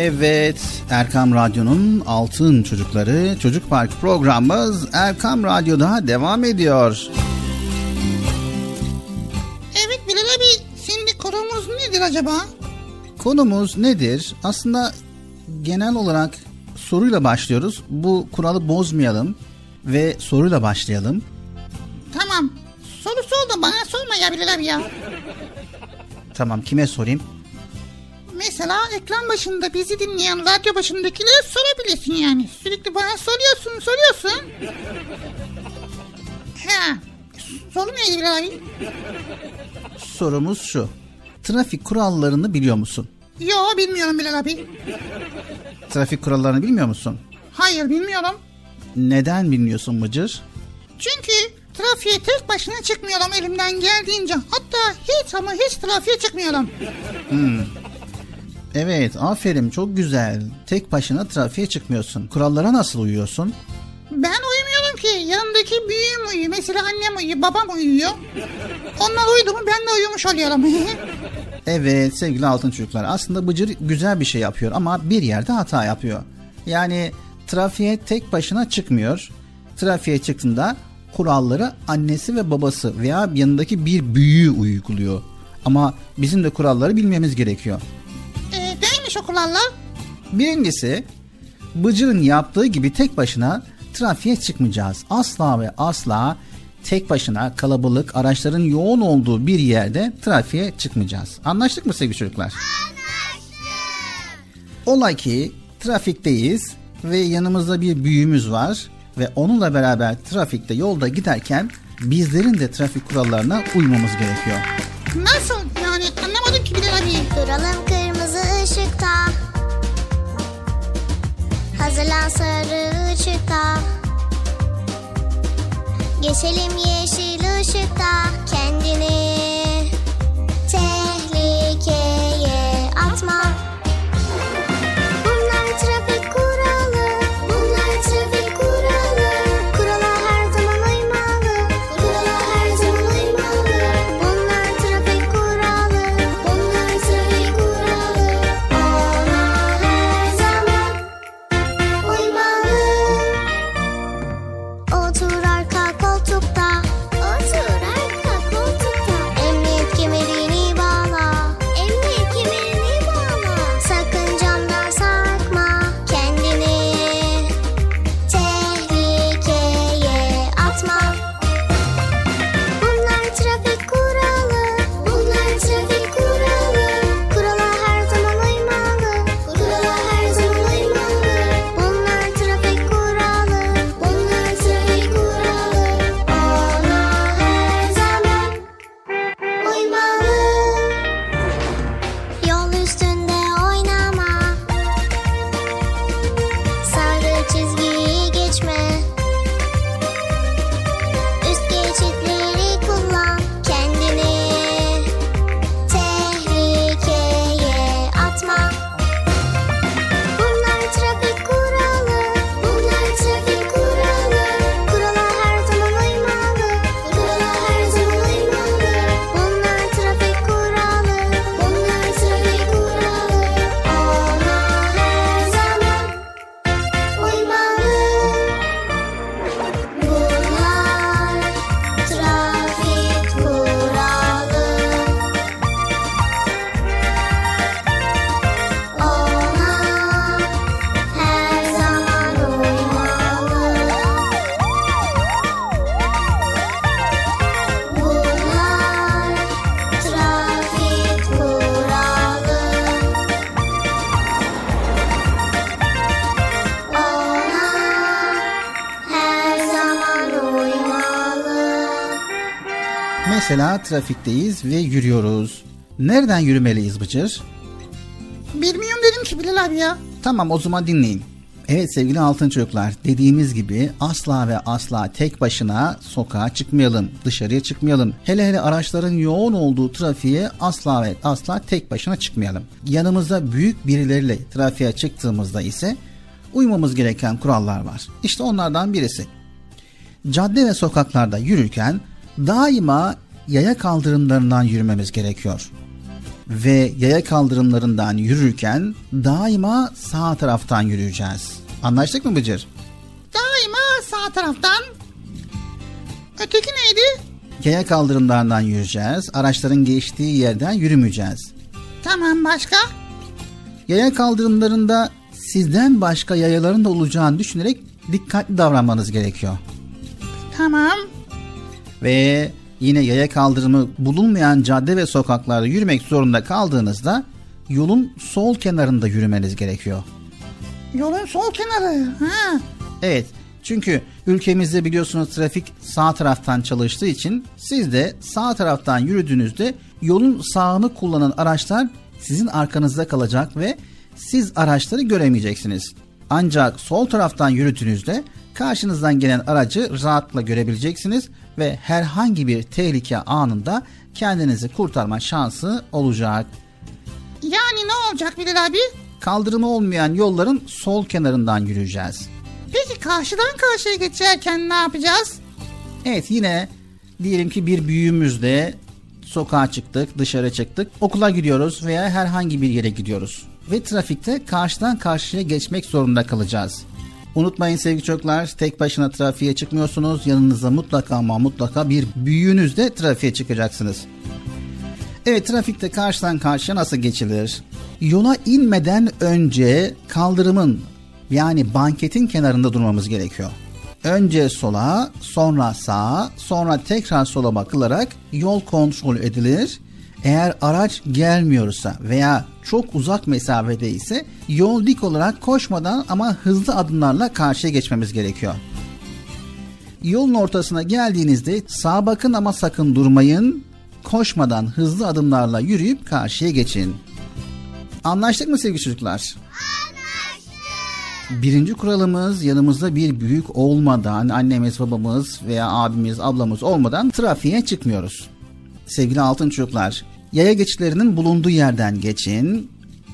Evet, Erkam Radyo'nun Altın Çocukları Çocuk Park programımız Erkam Radyo'da devam ediyor. Evet Bilal abi şimdi konumuz nedir acaba? Konumuz nedir? Aslında genel olarak soruyla başlıyoruz. Bu kuralı bozmayalım ve soruyla başlayalım. Tamam. Soru sor da bana sorma ya Bilal abi ya. Tamam kime sorayım? Mesela ekran başında bizi dinleyen radyo başındakilere sorabilirsin yani. Sürekli bana soruyorsun soruyorsun. Ha. Soru neydi abi? Sorumuz şu. Trafik kurallarını biliyor musun? Yo bilmiyorum Bilal abi. Trafik kurallarını bilmiyor musun? Hayır bilmiyorum. Neden bilmiyorsun Mıcır? Çünkü trafiğe tek başına çıkmıyorum elimden geldiğince. Hatta hiç ama hiç trafiğe çıkmıyorum. Hmm. Evet aferin çok güzel. Tek başına trafiğe çıkmıyorsun. Kurallara nasıl uyuyorsun? Ben uyumuyorum ki. Yanındaki büyüğüm uyuyor. Mesela annem uyuyor, babam uyuyor. Onlar uyudu mu ben de uyumuş oluyorum. Evet sevgili altın çocuklar aslında Bıcır güzel bir şey yapıyor ama bir yerde hata yapıyor. Yani trafiğe tek başına çıkmıyor. Trafiğe çıktığında kuralları annesi ve babası veya yanındaki bir büyüğü uyguluyor. Ama bizim de kuralları bilmemiz gerekiyor. E, neymiş o kurallar? Birincisi Bıcır'ın yaptığı gibi tek başına trafiğe çıkmayacağız. Asla ve asla tek başına kalabalık araçların yoğun olduğu bir yerde trafiğe çıkmayacağız. Anlaştık mı sevgili çocuklar? Anlaştık. Olay ki trafikteyiz ve yanımızda bir büyüğümüz var ve onunla beraber trafikte yolda giderken bizlerin de trafik kurallarına uymamız gerekiyor. Nasıl yani anlamadım ki Bilal abi. Duralım Hazırlan sarı ışıkta. Geçelim yeşil ışıkta. Kendini Mesela trafikteyiz ve yürüyoruz. Nereden yürümeliyiz Bıcır? Bilmiyorum dedim ki Bilal abi ya. Tamam o zaman dinleyin. Evet sevgili altın çocuklar dediğimiz gibi asla ve asla tek başına sokağa çıkmayalım, dışarıya çıkmayalım. Hele hele araçların yoğun olduğu trafiğe asla ve asla tek başına çıkmayalım. Yanımızda büyük birileriyle trafiğe çıktığımızda ise uymamız gereken kurallar var. İşte onlardan birisi. Cadde ve sokaklarda yürürken daima yaya kaldırımlarından yürümemiz gerekiyor. ve yaya kaldırımlarından yürürken daima sağ taraftan yürüyeceğiz. Anlaştık mı Bıcır? Daima sağ taraftan. Öteki neydi? Yaya kaldırımlarından yürüyeceğiz. Araçların geçtiği yerden yürümeyeceğiz. Tamam başka? Yaya kaldırımlarında sizden başka yayaların da olacağını düşünerek dikkatli davranmanız gerekiyor. Tamam. Ve yine yaya kaldırımı bulunmayan cadde ve sokaklarda yürümek zorunda kaldığınızda yolun sol kenarında yürümeniz gerekiyor. Yolun sol kenarı. Ha. Evet çünkü ülkemizde biliyorsunuz trafik sağ taraftan çalıştığı için siz de sağ taraftan yürüdüğünüzde yolun sağını kullanan araçlar sizin arkanızda kalacak ve siz araçları göremeyeceksiniz. Ancak sol taraftan yürüdüğünüzde karşınızdan gelen aracı rahatla görebileceksiniz ve herhangi bir tehlike anında kendinizi kurtarma şansı olacak. Yani ne olacak Bilal abi? Kaldırımı olmayan yolların sol kenarından yürüyeceğiz. Peki karşıdan karşıya geçerken ne yapacağız? Evet yine diyelim ki bir büyüğümüzle sokağa çıktık, dışarı çıktık, okula gidiyoruz veya herhangi bir yere gidiyoruz. Ve trafikte karşıdan karşıya geçmek zorunda kalacağız. Unutmayın sevgili çocuklar tek başına trafiğe çıkmıyorsunuz. Yanınızda mutlaka ama mutlaka bir büyüğünüzle trafiğe çıkacaksınız. Evet trafikte karşıdan karşıya nasıl geçilir? Yola inmeden önce kaldırımın yani banketin kenarında durmamız gerekiyor. Önce sola, sonra sağa, sonra tekrar sola bakılarak yol kontrol edilir. Eğer araç gelmiyorsa veya çok uzak mesafede ise yol dik olarak koşmadan ama hızlı adımlarla karşıya geçmemiz gerekiyor. Yolun ortasına geldiğinizde sağa bakın ama sakın durmayın. Koşmadan hızlı adımlarla yürüyüp karşıya geçin. Anlaştık mı sevgili çocuklar? Birinci kuralımız yanımızda bir büyük olmadan annemiz babamız veya abimiz ablamız olmadan trafiğe çıkmıyoruz. Sevgili altın çocuklar yaya geçitlerinin bulunduğu yerden geçin.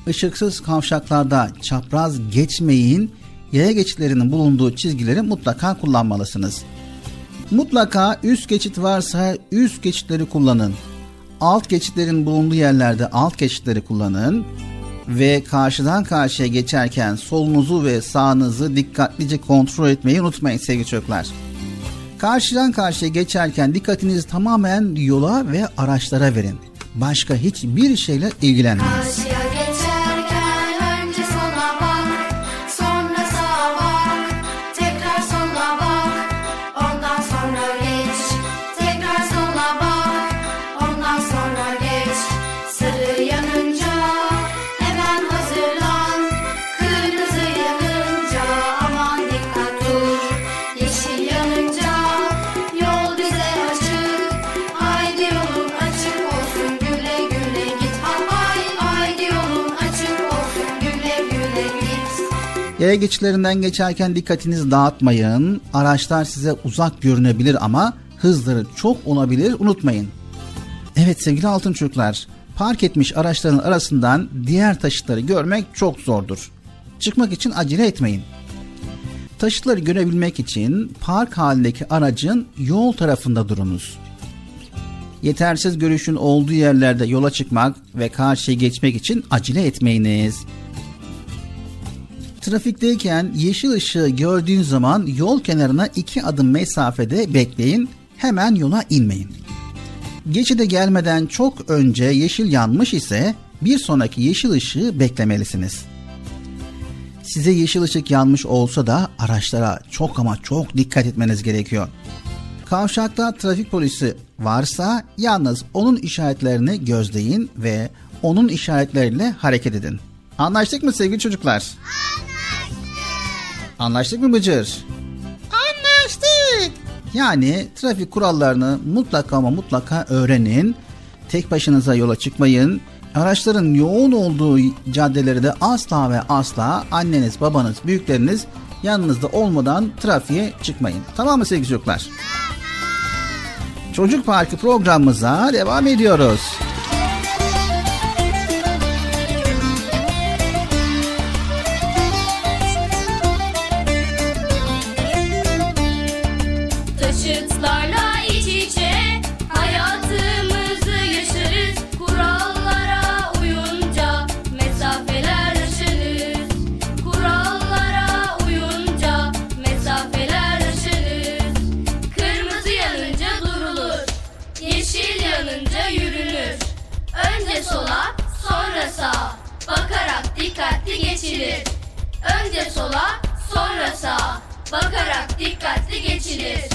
Işıksız kavşaklarda çapraz geçmeyin. Yaya geçitlerinin bulunduğu çizgileri mutlaka kullanmalısınız. Mutlaka üst geçit varsa üst geçitleri kullanın. Alt geçitlerin bulunduğu yerlerde alt geçitleri kullanın ve karşıdan karşıya geçerken solunuzu ve sağınızı dikkatlice kontrol etmeyi unutmayın sevgili çocuklar. Karşıdan karşıya geçerken dikkatinizi tamamen yola ve araçlara verin. Başka hiçbir şeyle ilgilenmeyin. Karşıya Yaya geçitlerinden geçerken dikkatinizi dağıtmayın. Araçlar size uzak görünebilir ama hızları çok olabilir unutmayın. Evet sevgili altın çocuklar, park etmiş araçların arasından diğer taşıtları görmek çok zordur. Çıkmak için acele etmeyin. Taşıtları görebilmek için park halindeki aracın yol tarafında durunuz. Yetersiz görüşün olduğu yerlerde yola çıkmak ve karşıya geçmek için acele etmeyiniz. Trafikteyken yeşil ışığı gördüğün zaman yol kenarına iki adım mesafede bekleyin, hemen yola inmeyin. Geçide gelmeden çok önce yeşil yanmış ise bir sonraki yeşil ışığı beklemelisiniz. Size yeşil ışık yanmış olsa da araçlara çok ama çok dikkat etmeniz gerekiyor. Kavşakta trafik polisi varsa yalnız onun işaretlerini gözleyin ve onun işaretleriyle hareket edin. Anlaştık mı sevgili çocuklar? Anlaştık mı Bıcır? Anlaştık. Yani trafik kurallarını mutlaka ama mutlaka öğrenin. Tek başınıza yola çıkmayın. Araçların yoğun olduğu caddeleri de asla ve asla anneniz, babanız, büyükleriniz yanınızda olmadan trafiğe çıkmayın. Tamam mı sevgili çocuklar? Çocuk Parkı programımıza devam ediyoruz. geçilir. Önce sola, sonra sağa. Bakarak dikkatli geçilir.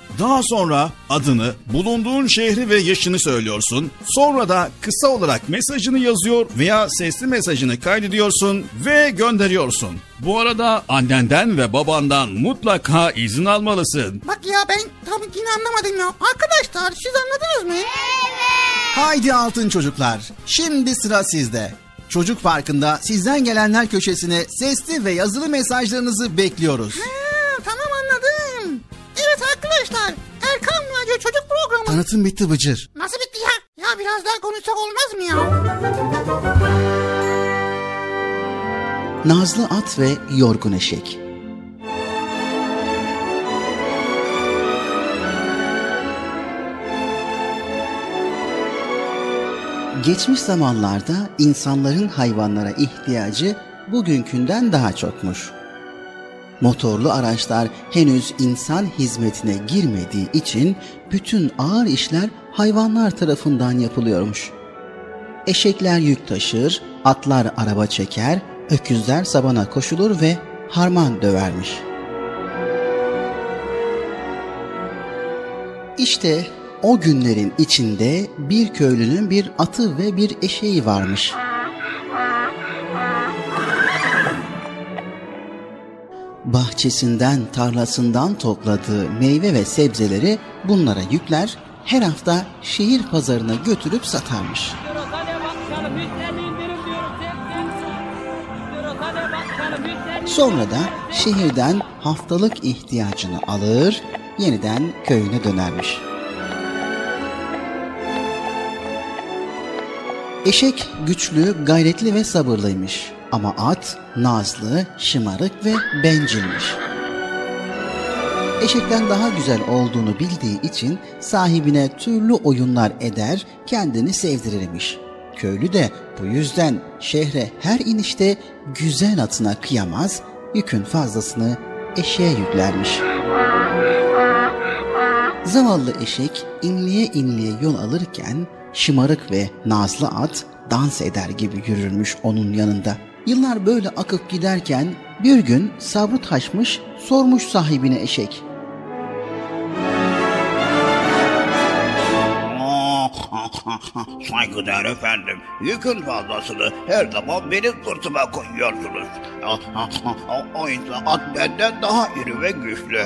Daha sonra adını, bulunduğun şehri ve yaşını söylüyorsun. Sonra da kısa olarak mesajını yazıyor veya sesli mesajını kaydediyorsun ve gönderiyorsun. Bu arada annenden ve babandan mutlaka izin almalısın. Bak ya ben tam yine anlamadım ya. Arkadaşlar siz anladınız mı? Haydi altın çocuklar. Şimdi sıra sizde. Çocuk Parkı'nda sizden gelenler köşesine sesli ve yazılı mesajlarınızı bekliyoruz. Ha, tamam anladım. Evet arkadaşlar Erkan Radyo Çocuk Programı. Tanıtım bitti Bıcır. Nasıl bitti ya? Ya biraz daha konuşsak olmaz mı ya? Nazlı At ve Yorgun Eşek Geçmiş zamanlarda insanların hayvanlara ihtiyacı bugünkünden daha çokmuş. Motorlu araçlar henüz insan hizmetine girmediği için bütün ağır işler hayvanlar tarafından yapılıyormuş. Eşekler yük taşır, atlar araba çeker, öküzler sabana koşulur ve harman dövermiş. İşte o günlerin içinde bir köylünün bir atı ve bir eşeği varmış. Bahçesinden, tarlasından topladığı meyve ve sebzeleri bunlara yükler, her hafta şehir pazarına götürüp satarmış. Sonra da şehirden haftalık ihtiyacını alır, yeniden köyüne dönermiş. Eşek güçlü, gayretli ve sabırlıymış. Ama at nazlı, şımarık ve bencilmiş. Eşekten daha güzel olduğunu bildiği için sahibine türlü oyunlar eder, kendini sevdirirmiş. Köylü de bu yüzden şehre her inişte güzel atına kıyamaz, yükün fazlasını eşeğe yüklermiş. Zavallı eşek inliye inliye yol alırken şımarık ve nazlı at dans eder gibi yürürmüş onun yanında. Yıllar böyle akıp giderken bir gün sabrı taşmış sormuş sahibine eşek. Saygıdeğer efendim, yükün fazlasını her zaman benim sırtıma koyuyorsunuz. Oysa at benden daha iri ve güçlü.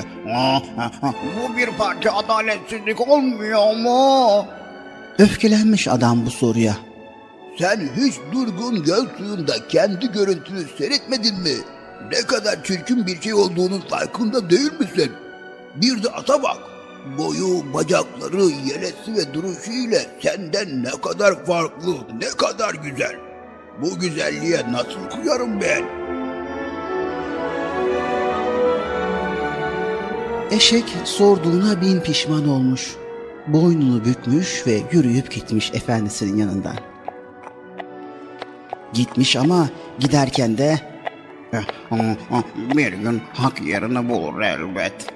Bu bir parça adaletsizlik olmuyor mu? Öfkelenmiş adam bu soruya. Sen hiç durgun göl suyunda kendi görüntünü seyretmedin mi? Ne kadar çirkin bir şey olduğunun farkında değil misin? Bir de ata bak. Boyu, bacakları, yelesi ve duruşu ile senden ne kadar farklı, ne kadar güzel. Bu güzelliğe nasıl kıyarım ben? Eşek sorduğuna bin pişman olmuş. Boynunu bükmüş ve yürüyüp gitmiş efendisinin yanından. Gitmiş ama giderken de Bir gün hak yerini bulur elbet.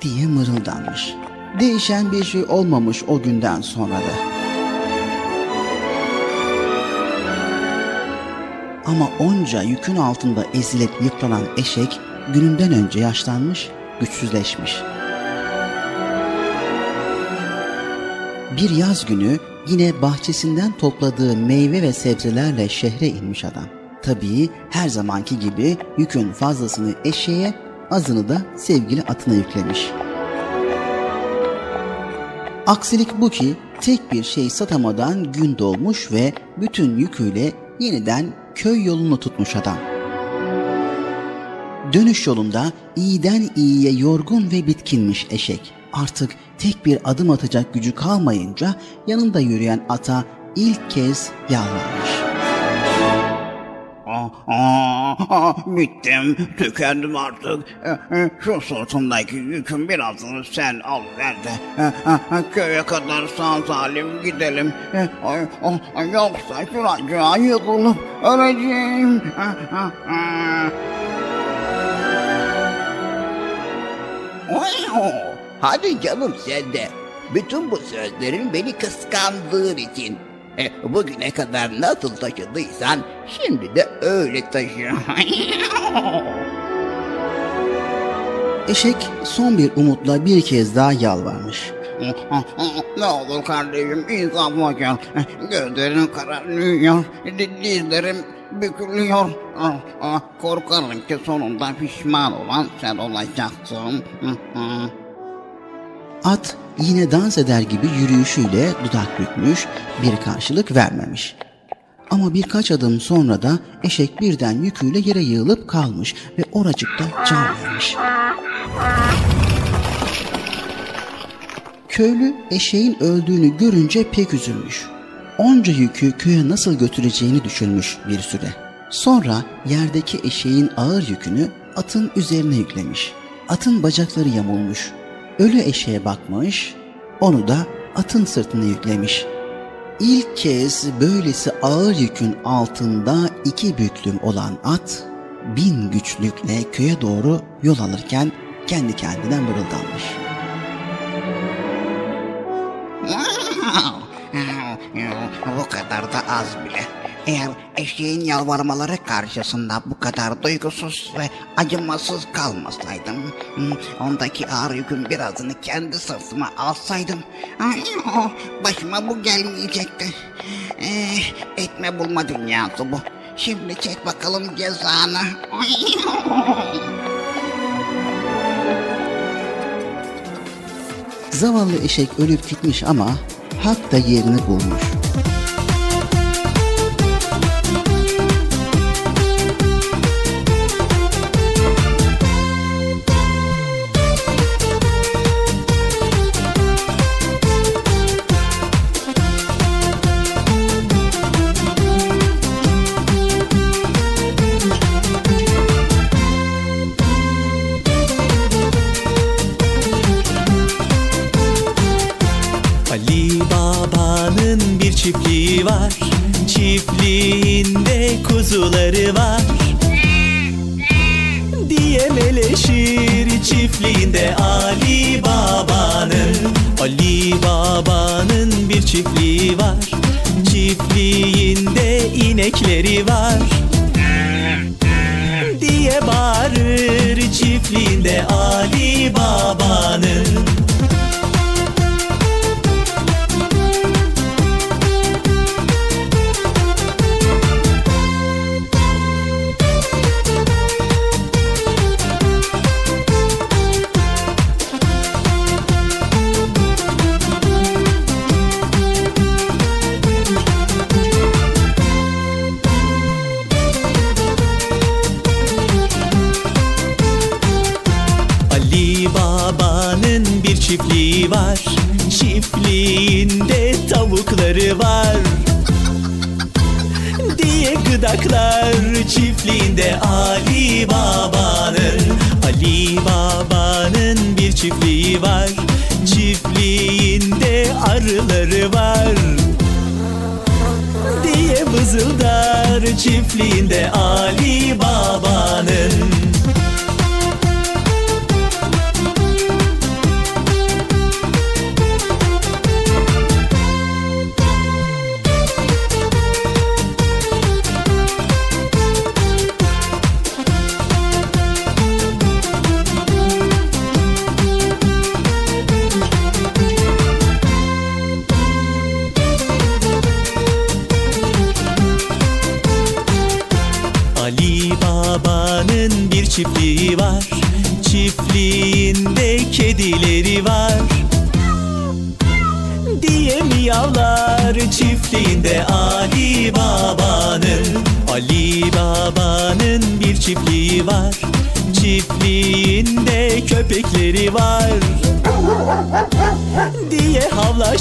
diye mırıldanmış. Değişen bir şey olmamış o günden sonra da. Ama onca yükün altında ezilip yıpranan eşek gününden önce yaşlanmış, güçsüzleşmiş. Bir yaz günü yine bahçesinden topladığı meyve ve sebzelerle şehre inmiş adam. Tabii her zamanki gibi yükün fazlasını eşeğe, azını da sevgili atına yüklemiş. Aksilik bu ki tek bir şey satamadan gün doğmuş ve bütün yüküyle yeniden köy yolunu tutmuş adam. Dönüş yolunda iyiden iyiye yorgun ve bitkinmiş eşek. Artık tek bir adım atacak gücü kalmayınca yanında yürüyen ata ilk kez yalvarmış. Aa, aa, aa, bittim, tükendim artık. E, e, Şu sırtımdaki yükün birazını sen al ver de. e, e, e, Köye kadar sağ salim gidelim. Yoksa şuracığa yıkılıp öleceğim. E. Oy, Hadi canım sen de. Bütün bu sözlerin beni kıskandığın için. E, bugüne kadar nasıl taşıdıysan şimdi de öyle taşı. Eşek son bir umutla bir kez daha yalvarmış. Ne olur kardeşim insafıma gel. Gözlerim kararıyor, di- dizlerim bükülüyor. Ah, ah, Korkarım ki sonunda pişman olan sen olacaksın. At yine dans eder gibi yürüyüşüyle dudak bükmüş, bir karşılık vermemiş. Ama birkaç adım sonra da eşek birden yüküyle yere yığılıp kalmış ve oracıkta can vermiş. Köylü eşeğin öldüğünü görünce pek üzülmüş. Onca yükü köye nasıl götüreceğini düşünmüş bir süre. Sonra yerdeki eşeğin ağır yükünü atın üzerine yüklemiş. Atın bacakları yamulmuş. Ölü eşeğe bakmış, onu da atın sırtına yüklemiş. İlk kez böylesi ağır yükün altında iki büklüm olan at, bin güçlükle köye doğru yol alırken kendi kendine mırıldanmış. Bu kadar da az bile. Eğer eşeğin yalvarmaları karşısında bu kadar duygusuz ve acımasız kalmasaydım, hmm, ondaki ağır yükün birazını kendi sırtıma alsaydım, ay, oh, başıma bu gelmeyecekti. Eh, etme bulma dünyası bu. Şimdi çek bakalım cezanı. Oh. Zavallı eşek ölüp gitmiş ama hak da yerini bulmuş.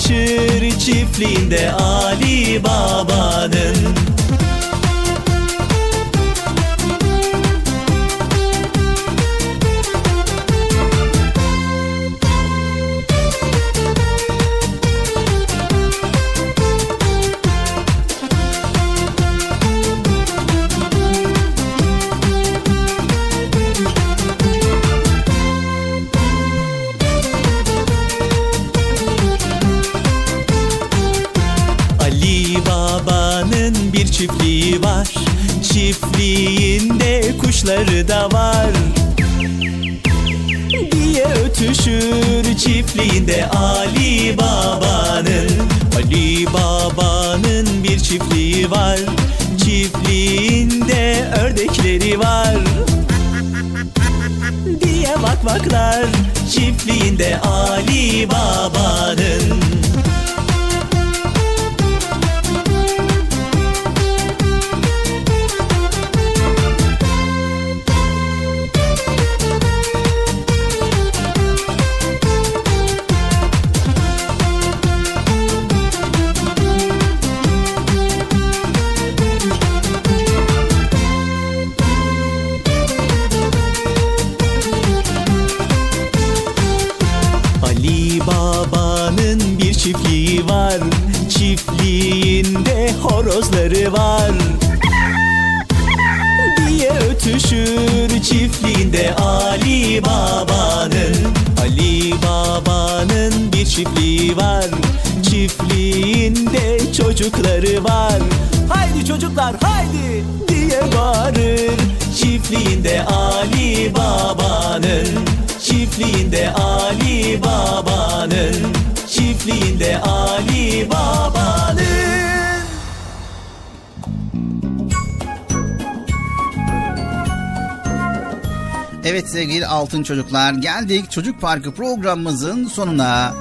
Havlaşır çiftliğinde Ali Baba'nın Çiftliğinde kuşları da var. Diye ötüşür çiftliğinde Ali Baba'nın. Ali Baba'nın bir çiftliği var. Çiftliğinde ördekleri var. Diye vakvaklar çiftliğinde Ali Baba'nın Çocukları var. Haydi çocuklar haydi diye bağırır. Çiftliğinde Ali Baba'nın Çiftliğinde Ali Baba'nın Çiftliğinde Ali Baba'nın. Evet sevgili altın çocuklar geldik Çocuk Parkı programımızın sonuna.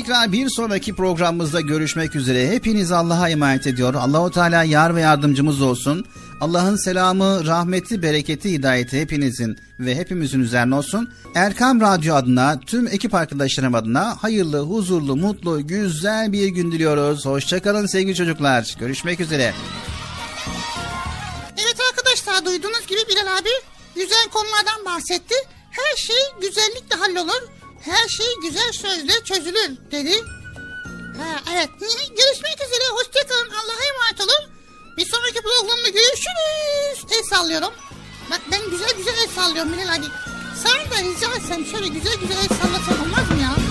Tekrar bir sonraki programımızda görüşmek üzere. Hepiniz Allah'a emanet ediyor. Allahu Teala yar ve yardımcımız olsun. Allah'ın selamı, rahmeti, bereketi, hidayeti hepinizin ve hepimizin üzerine olsun. Erkam Radyo adına, tüm ekip arkadaşlarım adına hayırlı, huzurlu, mutlu, güzel bir gün diliyoruz. Hoşçakalın sevgili çocuklar. Görüşmek üzere. Evet arkadaşlar duyduğunuz gibi Bilal abi güzel konulardan bahsetti. Her şey güzellikle hallolur. Her şey güzel sözle çözülür dedi. Ha, evet görüşmek üzere hoşçakalın Allah'a emanet olun. Bir sonraki programda görüşürüz. El sallıyorum. Bak ben güzel güzel el sallıyorum Bilal abi. Sana da rica etsem şöyle güzel güzel el sallasan olmaz mı ya?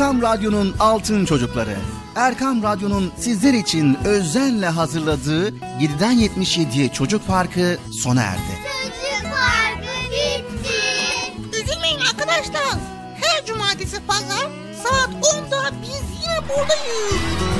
Erkam Radyo'nun Altın Çocukları. Erkam Radyo'nun sizler için özenle hazırladığı 7'den 77'ye Çocuk Parkı sona erdi. Çocuk Parkı bitti. Üzülmeyin arkadaşlar. Her cumartesi pazar saat 10'da biz yine buradayız.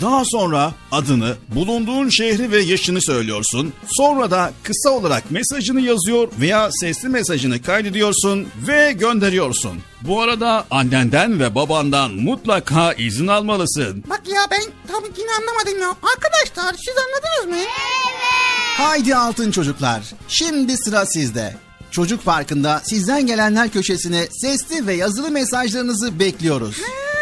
Daha sonra adını, bulunduğun şehri ve yaşını söylüyorsun. Sonra da kısa olarak mesajını yazıyor veya sesli mesajını kaydediyorsun ve gönderiyorsun. Bu arada annenden ve babandan mutlaka izin almalısın. Bak ya ben tam yine anlamadım ya. Arkadaşlar siz anladınız mı? Haydi altın çocuklar. Şimdi sıra sizde. Çocuk Parkı'nda sizden gelenler köşesine sesli ve yazılı mesajlarınızı bekliyoruz. Ha.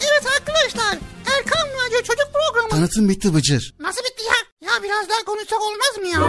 Evet arkadaşlar Erkan Radyo Çocuk Programı. Tanıtım bitti Bıcır. Nasıl bitti ya? Ya biraz daha konuşsak olmaz mı ya?